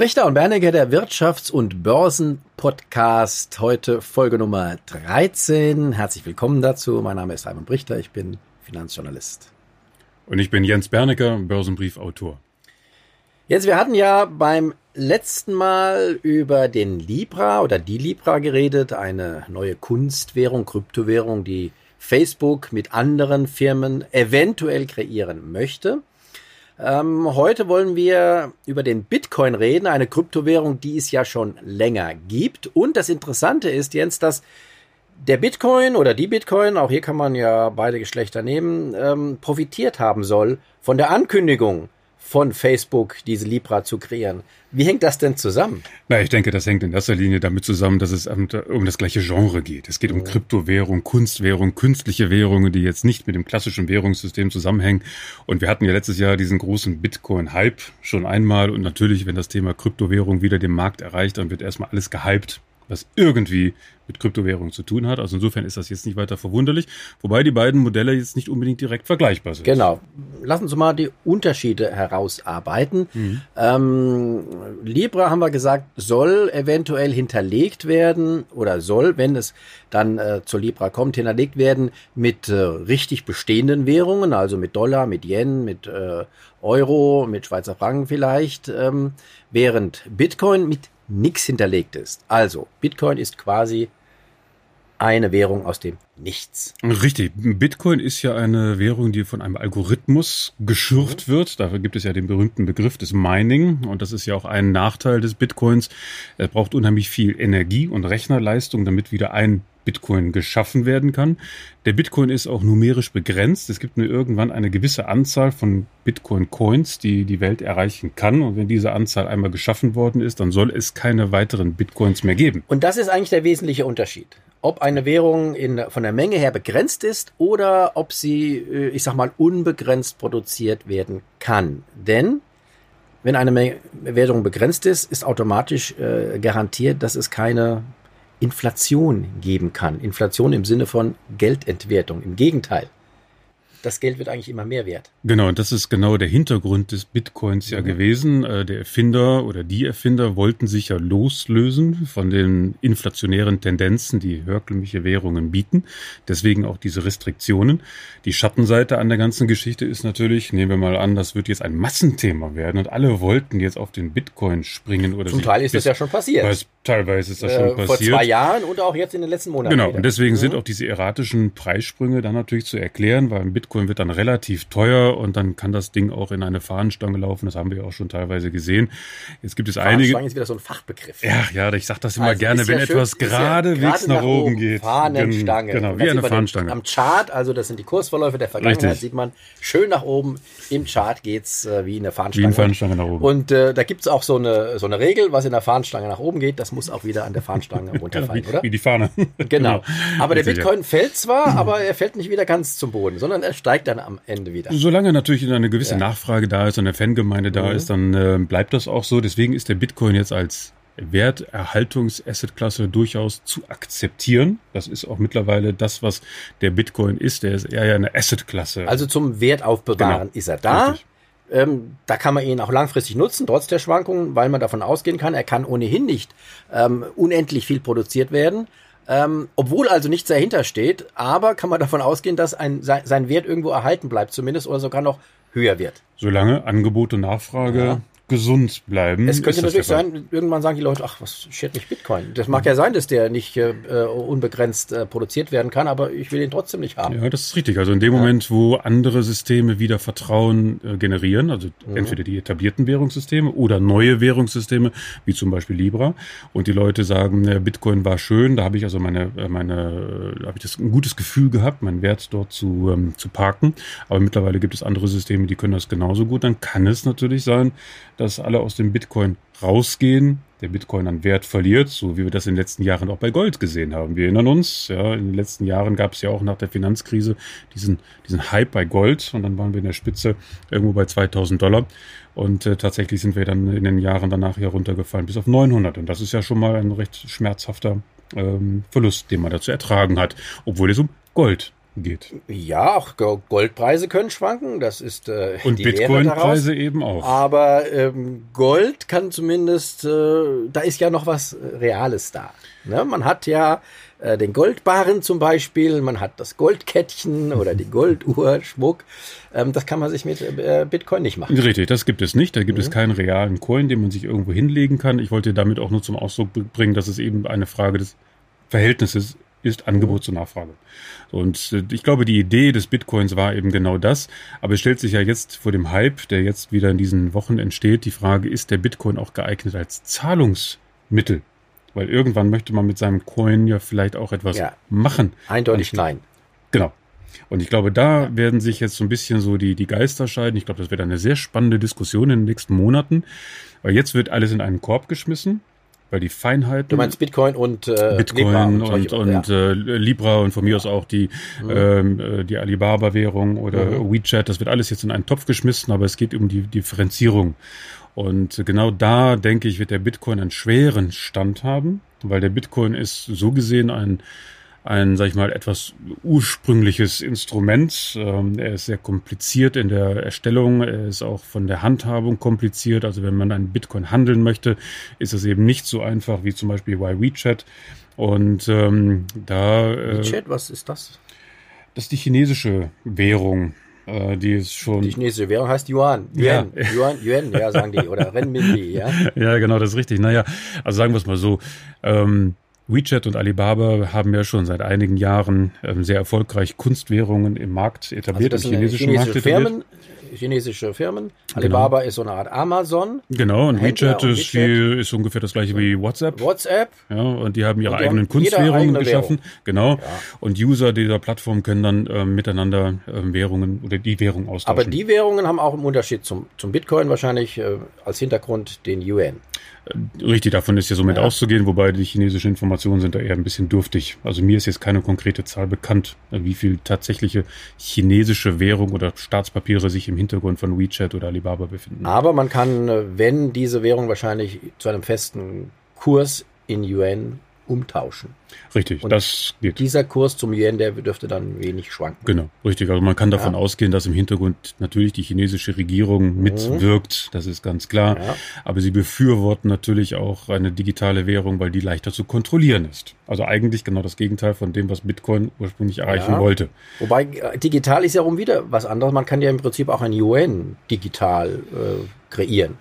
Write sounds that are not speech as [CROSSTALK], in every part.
Richter und Bernecker, der Wirtschafts- und Börsenpodcast. Heute Folge Nummer 13. Herzlich willkommen dazu. Mein Name ist Simon Brichter. Ich bin Finanzjournalist. Und ich bin Jens Bernecker, Börsenbriefautor. Jetzt, wir hatten ja beim letzten Mal über den Libra oder die Libra geredet, eine neue Kunstwährung, Kryptowährung, die Facebook mit anderen Firmen eventuell kreieren möchte. Ähm, heute wollen wir über den Bitcoin reden, eine Kryptowährung, die es ja schon länger gibt. Und das Interessante ist, Jens, dass der Bitcoin oder die Bitcoin, auch hier kann man ja beide Geschlechter nehmen, ähm, profitiert haben soll von der Ankündigung von Facebook, diese Libra zu kreieren. Wie hängt das denn zusammen? Na, ich denke, das hängt in erster Linie damit zusammen, dass es um, das gleiche Genre geht. Es geht um Kryptowährung, Kunstwährung, künstliche Währungen, die jetzt nicht mit dem klassischen Währungssystem zusammenhängen. Und wir hatten ja letztes Jahr diesen großen Bitcoin-Hype schon einmal. Und natürlich, wenn das Thema Kryptowährung wieder den Markt erreicht, dann wird erstmal alles gehypt was irgendwie mit Kryptowährungen zu tun hat. Also insofern ist das jetzt nicht weiter verwunderlich, wobei die beiden Modelle jetzt nicht unbedingt direkt vergleichbar sind. Genau. Lassen Sie mal die Unterschiede herausarbeiten. Mhm. Ähm, Libra haben wir gesagt, soll eventuell hinterlegt werden oder soll, wenn es dann äh, zur Libra kommt, hinterlegt werden mit äh, richtig bestehenden Währungen, also mit Dollar, mit Yen, mit äh, Euro, mit Schweizer Franken vielleicht, ähm, während Bitcoin mit nichts hinterlegt ist. Also, Bitcoin ist quasi eine Währung aus dem Nichts. Richtig. Bitcoin ist ja eine Währung, die von einem Algorithmus geschürft mhm. wird. Dafür gibt es ja den berühmten Begriff des Mining. Und das ist ja auch ein Nachteil des Bitcoins. Er braucht unheimlich viel Energie und Rechnerleistung, damit wieder ein Bitcoin geschaffen werden kann. Der Bitcoin ist auch numerisch begrenzt. Es gibt nur irgendwann eine gewisse Anzahl von Bitcoin-Coins, die die Welt erreichen kann. Und wenn diese Anzahl einmal geschaffen worden ist, dann soll es keine weiteren Bitcoins mehr geben. Und das ist eigentlich der wesentliche Unterschied. Ob eine Währung in, von der Menge her begrenzt ist oder ob sie, äh, ich sag mal, unbegrenzt produziert werden kann. Denn wenn eine Währung begrenzt ist, ist automatisch äh, garantiert, dass es keine Inflation geben kann. Inflation im Sinne von Geldentwertung. Im Gegenteil das Geld wird eigentlich immer mehr wert. Genau, und das ist genau der Hintergrund des Bitcoins ja mhm. gewesen. Äh, der Erfinder oder die Erfinder wollten sich ja loslösen von den inflationären Tendenzen, die herkömmliche Währungen bieten. Deswegen auch diese Restriktionen. Die Schattenseite an der ganzen Geschichte ist natürlich, nehmen wir mal an, das wird jetzt ein Massenthema werden und alle wollten jetzt auf den Bitcoin springen oder Zum Teil ist das ja schon passiert. Teilweise ist das äh, schon passiert. Vor zwei Jahren und auch jetzt in den letzten Monaten. Genau, wieder. und deswegen mhm. sind auch diese erratischen Preissprünge dann natürlich zu erklären, weil ein Bitcoin wird dann relativ teuer und dann kann das Ding auch in eine Fahnenstange laufen. Das haben wir auch schon teilweise gesehen. Jetzt gibt es einige. Fahnenstange ist wieder so ein Fachbegriff. Ja, ja, ich sage das immer also gerne, wenn ja etwas geradewegs ja nach, nach, oben geht. Fahnenstange. Genau, wie eine Fahnenstange. Am Chart, also das sind die Kursverläufe der Vergangenheit, Richtig. sieht man schön nach oben. Im Chart geht's äh, wie eine Fahnenstange. Wie eine Fahnenstange nach oben. Und äh, da gibt's auch so eine, so eine Regel, was in der Fahnenstange nach oben geht, das muss auch wieder an der Fahnenstange runterfallen, [LAUGHS] genau, wie, oder? Wie die Fahne. [LAUGHS] Genau. genau. Aber der Bitcoin fällt zwar, aber er fällt nicht wieder ganz zum Boden, sondern er steigt dann am Ende wieder. Solange natürlich eine gewisse ja. Nachfrage da ist und eine Fangemeinde da mhm. ist, dann äh, bleibt das auch so. Deswegen ist der Bitcoin jetzt als Werterhaltungs-Asset-Klasse durchaus zu akzeptieren. Das ist auch mittlerweile das, was der Bitcoin ist. Der ist eher eine Asset-Klasse. Also zum Wertaufbewahren genau. ist er da. Ähm, da kann man ihn auch langfristig nutzen, trotz der Schwankungen, weil man davon ausgehen kann, er kann ohnehin nicht ähm, unendlich viel produziert werden. Ähm, obwohl also nichts dahinter steht, aber kann man davon ausgehen, dass ein, sein, sein Wert irgendwo erhalten bleibt, zumindest oder sogar noch höher wird. Solange Angebot und Nachfrage ja gesund bleiben. Es könnte natürlich sein, irgendwann sagen die Leute, ach, was schert mich Bitcoin? Das mag ja sein, dass der nicht äh, unbegrenzt äh, produziert werden kann, aber ich will ihn trotzdem nicht haben. Ja, das ist richtig. Also in dem ja. Moment, wo andere Systeme wieder Vertrauen äh, generieren, also mhm. entweder die etablierten Währungssysteme oder neue Währungssysteme, wie zum Beispiel Libra, und die Leute sagen, Bitcoin war schön, da habe ich also meine, äh, meine, äh, habe ich das ein gutes Gefühl gehabt, meinen Wert dort zu, ähm, zu parken. Aber mittlerweile gibt es andere Systeme, die können das genauso gut. Dann kann es natürlich sein, dass alle aus dem Bitcoin rausgehen, der Bitcoin an Wert verliert, so wie wir das in den letzten Jahren auch bei Gold gesehen haben. Wir erinnern uns, ja, in den letzten Jahren gab es ja auch nach der Finanzkrise diesen, diesen Hype bei Gold und dann waren wir in der Spitze irgendwo bei 2000 Dollar und äh, tatsächlich sind wir dann in den Jahren danach ja runtergefallen bis auf 900 und das ist ja schon mal ein recht schmerzhafter ähm, Verlust, den man da zu ertragen hat, obwohl es um Gold geht. Ja, auch Goldpreise können schwanken. Das ist äh, und Bitcoin-Preise eben auch. Aber ähm, Gold kann zumindest, äh, da ist ja noch was Reales da. Ne? Man hat ja äh, den Goldbarren zum Beispiel, man hat das Goldkettchen oder die [LAUGHS] Golduhr, Schmuck. Ähm, das kann man sich mit äh, Bitcoin nicht machen. Richtig, das gibt es nicht. Da gibt mhm. es keinen realen Coin, den man sich irgendwo hinlegen kann. Ich wollte damit auch nur zum Ausdruck bringen, dass es eben eine Frage des Verhältnisses ist Angebot zur Nachfrage. Und äh, ich glaube, die Idee des Bitcoins war eben genau das. Aber es stellt sich ja jetzt vor dem Hype, der jetzt wieder in diesen Wochen entsteht, die Frage, ist der Bitcoin auch geeignet als Zahlungsmittel? Weil irgendwann möchte man mit seinem Coin ja vielleicht auch etwas ja, machen. Eindeutig nein. Genau. Und ich glaube, da werden sich jetzt so ein bisschen so die, die Geister scheiden. Ich glaube, das wird eine sehr spannende Diskussion in den nächsten Monaten. Weil jetzt wird alles in einen Korb geschmissen weil die Feinheiten. Du meinst Bitcoin und äh, Bitcoin Libra und, und, und ja. äh, Libra und von mir aus auch die, mhm. ähm, äh, die Alibaba-Währung oder mhm. WeChat, das wird alles jetzt in einen Topf geschmissen, aber es geht um die Differenzierung. Und genau da, denke ich, wird der Bitcoin einen schweren Stand haben, weil der Bitcoin ist so gesehen ein ein, sag ich mal, etwas ursprüngliches Instrument. Ähm, er ist sehr kompliziert in der Erstellung, er ist auch von der Handhabung kompliziert. Also wenn man einen Bitcoin handeln möchte, ist es eben nicht so einfach wie zum Beispiel bei WeChat. Und ähm, da. Äh, WeChat, was ist das? Das ist die chinesische Währung. Äh, die ist schon. Die chinesische Währung heißt Yuan. Yuan, ja. Yuan, Yuan, ja, sagen die. Oder Renminbi, ja. [LAUGHS] ja, genau, das ist richtig. Naja, also sagen wir es mal so. Ähm, WeChat und Alibaba haben ja schon seit einigen Jahren ähm, sehr erfolgreich Kunstwährungen im Markt etabliert, also im chinesischen chinesische Markt etabliert. Firmen, chinesische Firmen. Alibaba genau. ist so eine Art Amazon. Genau, und WeChat, und ist, die, ist ungefähr das gleiche wie WhatsApp. WhatsApp. Ja, und die haben ihre die eigenen haben Kunstwährungen geschaffen. Währung. Genau. Ja. Und User dieser Plattform können dann äh, miteinander äh, Währungen oder die Währung austauschen. Aber die Währungen haben auch im Unterschied zum, zum Bitcoin wahrscheinlich äh, als Hintergrund den Yuan. Richtig, davon ist ja somit ja. auszugehen, wobei die chinesischen Informationen sind da eher ein bisschen dürftig. Also mir ist jetzt keine konkrete Zahl bekannt, wie viel tatsächliche chinesische Währung oder Staatspapiere sich im Hintergrund von WeChat oder Alibaba befinden. Aber man kann, wenn diese Währung wahrscheinlich zu einem festen Kurs in Yuan umtauschen. Richtig, und das geht. Dieser Kurs zum Yen, der dürfte dann wenig schwanken. Genau, richtig. Also man kann davon ja. ausgehen, dass im Hintergrund natürlich die chinesische Regierung mhm. mitwirkt, das ist ganz klar. Ja. Aber sie befürworten natürlich auch eine digitale Währung, weil die leichter zu kontrollieren ist. Also eigentlich genau das Gegenteil von dem, was Bitcoin ursprünglich erreichen ja. wollte. Wobei äh, digital ist ja rum wieder was anderes. Man kann ja im Prinzip auch ein Yuan digital äh, kreieren.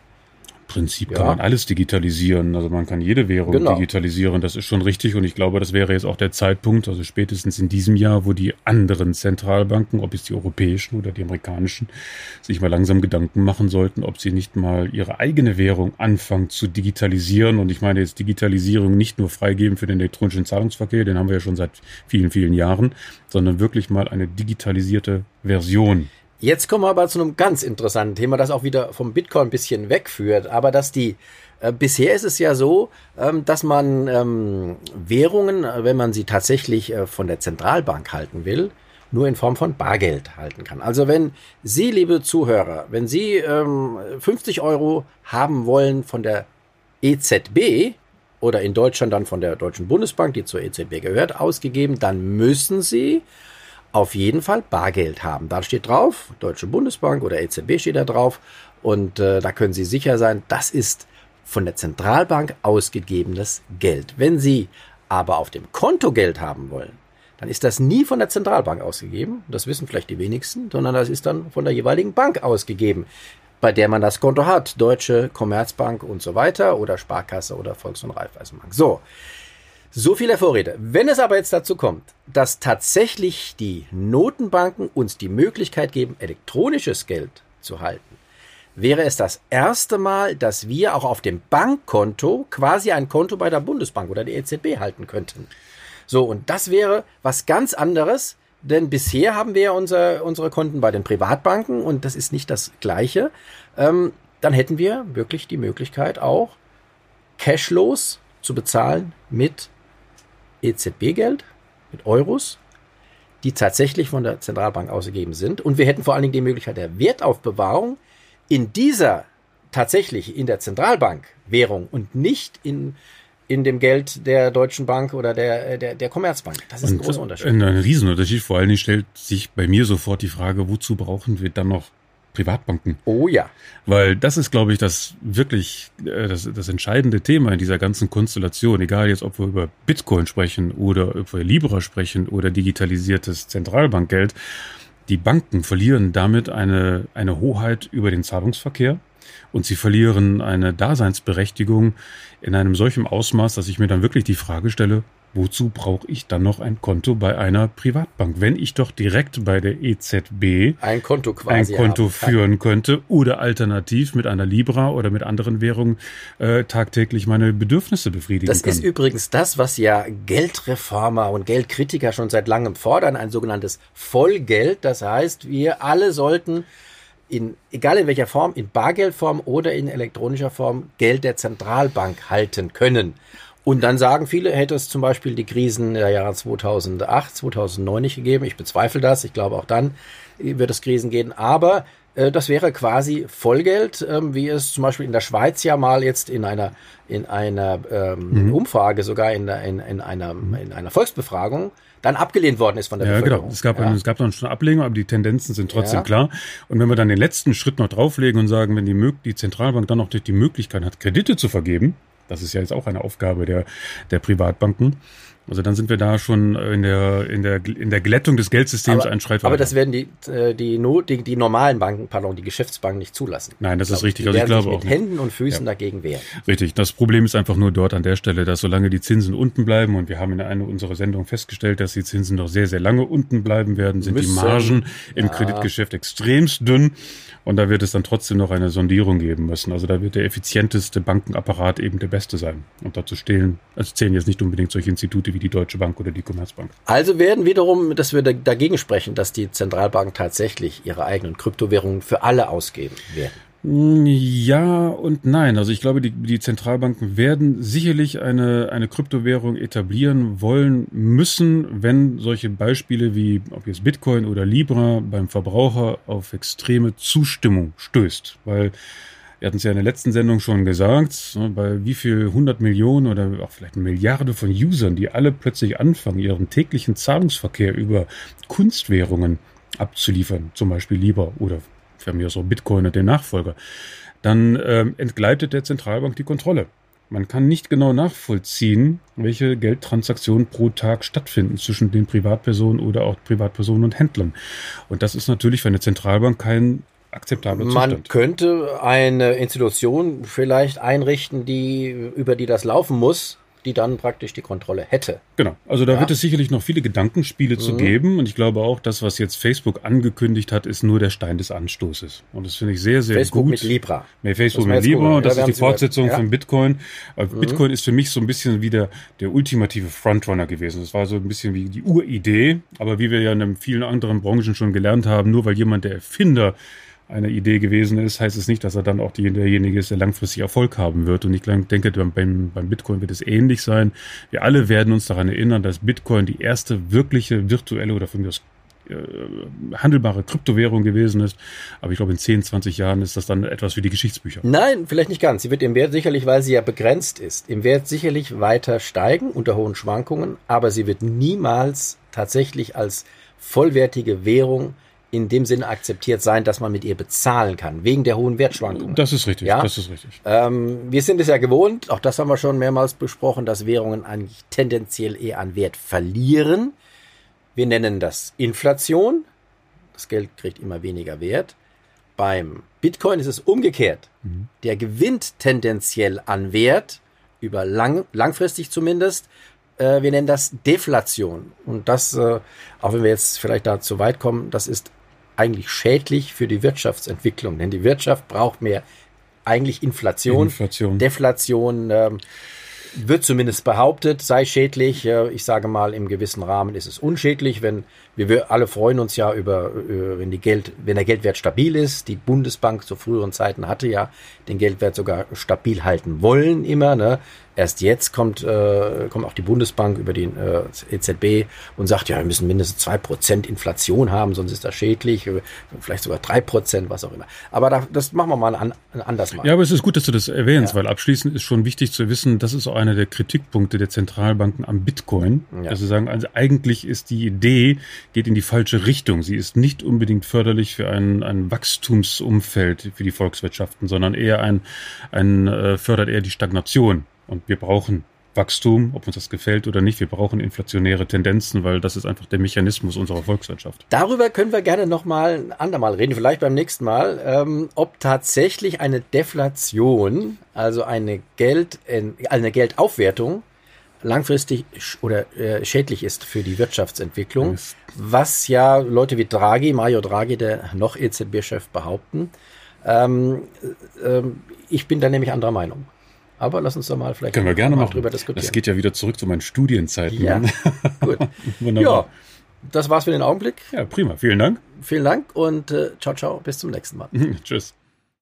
Prinzip kann man alles digitalisieren. Also man kann jede Währung genau. digitalisieren. Das ist schon richtig. Und ich glaube, das wäre jetzt auch der Zeitpunkt, also spätestens in diesem Jahr, wo die anderen Zentralbanken, ob es die europäischen oder die amerikanischen, sich mal langsam Gedanken machen sollten, ob sie nicht mal ihre eigene Währung anfangen zu digitalisieren. Und ich meine jetzt Digitalisierung nicht nur freigeben für den elektronischen Zahlungsverkehr, den haben wir ja schon seit vielen, vielen Jahren, sondern wirklich mal eine digitalisierte Version Jetzt kommen wir aber zu einem ganz interessanten Thema, das auch wieder vom Bitcoin ein bisschen wegführt, aber dass die äh, bisher ist es ja so, ähm, dass man ähm, Währungen, äh, wenn man sie tatsächlich äh, von der Zentralbank halten will, nur in Form von Bargeld halten kann. Also wenn Sie, liebe Zuhörer, wenn Sie ähm, 50 Euro haben wollen von der EZB oder in Deutschland dann von der Deutschen Bundesbank, die zur EZB gehört, ausgegeben, dann müssen Sie auf jeden Fall Bargeld haben. Da steht drauf, Deutsche Bundesbank oder EZB steht da drauf. Und äh, da können Sie sicher sein, das ist von der Zentralbank ausgegebenes Geld. Wenn Sie aber auf dem Konto Geld haben wollen, dann ist das nie von der Zentralbank ausgegeben. Das wissen vielleicht die wenigsten, sondern das ist dann von der jeweiligen Bank ausgegeben, bei der man das Konto hat. Deutsche Commerzbank und so weiter oder Sparkasse oder Volks- und Raiffeisenbank. So. So viel der Vorrede. Wenn es aber jetzt dazu kommt, dass tatsächlich die Notenbanken uns die Möglichkeit geben, elektronisches Geld zu halten, wäre es das erste Mal, dass wir auch auf dem Bankkonto quasi ein Konto bei der Bundesbank oder der EZB halten könnten. So, und das wäre was ganz anderes, denn bisher haben wir unser, unsere Konten bei den Privatbanken und das ist nicht das Gleiche. Ähm, dann hätten wir wirklich die Möglichkeit auch cashlos zu bezahlen mit EZB-Geld, mit Euros, die tatsächlich von der Zentralbank ausgegeben sind. Und wir hätten vor allen Dingen die Möglichkeit der Wertaufbewahrung in dieser tatsächlich in der Zentralbank Währung und nicht in in dem Geld der Deutschen Bank oder der, der, der Commerzbank. Das ist und ein großer Unterschied. Ein, ein Riesenunterschied. Vor allen Dingen stellt sich bei mir sofort die Frage, wozu brauchen wir dann noch Privatbanken? Oh ja. Weil das ist, glaube ich, das wirklich äh, das, das entscheidende Thema in dieser ganzen Konstellation. Egal jetzt, ob wir über Bitcoin sprechen oder über Libra sprechen oder digitalisiertes Zentralbankgeld. Die Banken verlieren damit eine, eine Hoheit über den Zahlungsverkehr und sie verlieren eine Daseinsberechtigung in einem solchen Ausmaß, dass ich mir dann wirklich die Frage stelle, wozu brauche ich dann noch ein Konto bei einer Privatbank, wenn ich doch direkt bei der EZB ein Konto quasi ein Konto führen könnte oder alternativ mit einer Libra oder mit anderen Währungen äh, tagtäglich meine Bedürfnisse befriedigen das kann. Das ist übrigens das, was ja Geldreformer und Geldkritiker schon seit langem fordern, ein sogenanntes Vollgeld. Das heißt, wir alle sollten in, egal in welcher Form, in Bargeldform oder in elektronischer Form, Geld der Zentralbank halten können. Und dann sagen viele, hätte es zum Beispiel die Krisen der Jahre 2008, 2009 nicht gegeben. Ich bezweifle das. Ich glaube, auch dann wird es Krisen geben. Aber äh, das wäre quasi Vollgeld, ähm, wie es zum Beispiel in der Schweiz ja mal jetzt in einer, in einer ähm, mhm. Umfrage, sogar in, in, in, einer, in einer Volksbefragung, dann abgelehnt worden ist von der ja, Bevölkerung. Genau. Es gab, ja. es gab dann schon Ablehnung, aber die Tendenzen sind trotzdem ja. klar. Und wenn wir dann den letzten Schritt noch drauflegen und sagen, wenn die, die Zentralbank dann noch die Möglichkeit hat, Kredite zu vergeben, das ist ja jetzt auch eine Aufgabe der, der Privatbanken. Also dann sind wir da schon in der, in der, in der Glättung des Geldsystems aber, einen Schritt weiter. Aber das werden die, äh, die, die, die normalen Banken, pardon, die Geschäftsbanken nicht zulassen. Nein, das ist richtig. Die also ich glaube sich mit auch Händen und Füßen ja. dagegen wehren. Richtig. Das Problem ist einfach nur dort an der Stelle, dass solange die Zinsen unten bleiben und wir haben in einer unserer Sendungen festgestellt, dass die Zinsen noch sehr, sehr lange unten bleiben werden, sind Müssen, die Margen im ja. Kreditgeschäft extremst dünn. Und da wird es dann trotzdem noch eine Sondierung geben müssen. Also da wird der effizienteste Bankenapparat eben der beste sein. Und dazu stehen, also zählen jetzt nicht unbedingt solche Institute wie die Deutsche Bank oder die Commerzbank. Also werden wiederum, dass wir dagegen sprechen, dass die Zentralbanken tatsächlich ihre eigenen Kryptowährungen für alle ausgeben werden. Ja und nein. Also ich glaube, die, die Zentralbanken werden sicherlich eine, eine Kryptowährung etablieren wollen müssen, wenn solche Beispiele wie ob jetzt Bitcoin oder Libra beim Verbraucher auf extreme Zustimmung stößt. Weil wir hatten es ja in der letzten Sendung schon gesagt, ne, bei wie viel 100 Millionen oder auch vielleicht eine Milliarde von Usern, die alle plötzlich anfangen, ihren täglichen Zahlungsverkehr über Kunstwährungen abzuliefern, zum Beispiel Libra oder für mich auch Bitcoin und den Nachfolger, dann ähm, entgleitet der Zentralbank die Kontrolle. Man kann nicht genau nachvollziehen, welche Geldtransaktionen pro Tag stattfinden zwischen den Privatpersonen oder auch Privatpersonen und Händlern. Und das ist natürlich für eine Zentralbank kein akzeptabler Zustand. Man könnte eine Institution vielleicht einrichten, die, über die das laufen muss, die dann praktisch die Kontrolle hätte. Genau. Also da ja. wird es sicherlich noch viele Gedankenspiele mhm. zu geben. Und ich glaube auch, das, was jetzt Facebook angekündigt hat, ist nur der Stein des Anstoßes. Und das finde ich sehr, sehr Facebook gut. Facebook mit Libra. Nee, Facebook mit Libra. Und das ja, ist die Fortsetzung ja. von Bitcoin. Mhm. Bitcoin ist für mich so ein bisschen wie der, der ultimative Frontrunner gewesen. Das war so ein bisschen wie die Uridee. Aber wie wir ja in vielen anderen Branchen schon gelernt haben, nur weil jemand der Erfinder eine Idee gewesen ist, heißt es nicht, dass er dann auch derjenige ist, der langfristig Erfolg haben wird. Und ich denke, beim, beim Bitcoin wird es ähnlich sein. Wir alle werden uns daran erinnern, dass Bitcoin die erste wirkliche virtuelle oder von mir aus äh, handelbare Kryptowährung gewesen ist. Aber ich glaube, in 10, 20 Jahren ist das dann etwas für die Geschichtsbücher. Nein, vielleicht nicht ganz. Sie wird im Wert sicherlich, weil sie ja begrenzt ist, im Wert sicherlich weiter steigen unter hohen Schwankungen, aber sie wird niemals tatsächlich als vollwertige Währung in dem Sinne akzeptiert sein, dass man mit ihr bezahlen kann, wegen der hohen Wertschwankungen. Das ist richtig, ja? das ist richtig. Ähm, wir sind es ja gewohnt, auch das haben wir schon mehrmals besprochen, dass Währungen eigentlich tendenziell eher an Wert verlieren. Wir nennen das Inflation. Das Geld kriegt immer weniger Wert. Beim Bitcoin ist es umgekehrt. Mhm. Der gewinnt tendenziell an Wert, über lang, langfristig zumindest, äh, wir nennen das Deflation. Und das, äh, auch wenn wir jetzt vielleicht da zu weit kommen, das ist eigentlich schädlich für die Wirtschaftsentwicklung, denn die Wirtschaft braucht mehr eigentlich Inflation. Inflation. Deflation ähm, wird zumindest behauptet, sei schädlich. Äh, ich sage mal, im gewissen Rahmen ist es unschädlich, wenn wir alle freuen uns ja über, äh, wenn die Geld, wenn der Geldwert stabil ist. Die Bundesbank zu früheren Zeiten hatte ja den Geldwert sogar stabil halten wollen immer. Ne? Erst jetzt kommt, äh, kommt auch die Bundesbank über die äh, EZB und sagt, ja, wir müssen mindestens zwei Prozent Inflation haben, sonst ist das schädlich, vielleicht sogar drei Prozent, was auch immer. Aber da, das machen wir mal an, anders mal. Ja, aber es ist gut, dass du das erwähnst, ja. weil abschließend ist schon wichtig zu wissen, das ist auch einer der Kritikpunkte der Zentralbanken am Bitcoin, ja. dass sie sagen, also eigentlich ist die Idee, geht in die falsche Richtung. Sie ist nicht unbedingt förderlich für ein, ein Wachstumsumfeld für die Volkswirtschaften, sondern eher ein, ein äh, fördert eher die Stagnation. Und wir brauchen Wachstum, ob uns das gefällt oder nicht. Wir brauchen inflationäre Tendenzen, weil das ist einfach der Mechanismus unserer Volkswirtschaft. Darüber können wir gerne noch mal ein andermal reden, vielleicht beim nächsten Mal, ähm, ob tatsächlich eine Deflation, also eine Geld, eine Geldaufwertung langfristig oder äh, schädlich ist für die Wirtschaftsentwicklung, was ja Leute wie Draghi, Mario Draghi, der noch EZB-Chef, behaupten. Ähm, äh, ich bin da nämlich anderer Meinung. Aber lass uns doch mal vielleicht Können wir gerne mal machen. drüber diskutieren. Das geht ja wieder zurück zu meinen Studienzeiten. Ja, [LAUGHS] gut. [LAUGHS] Wunderbar. Ja, das war's für den Augenblick. Ja, prima. Vielen Dank. Vielen Dank und äh, ciao, ciao. Bis zum nächsten Mal. [LAUGHS] Tschüss.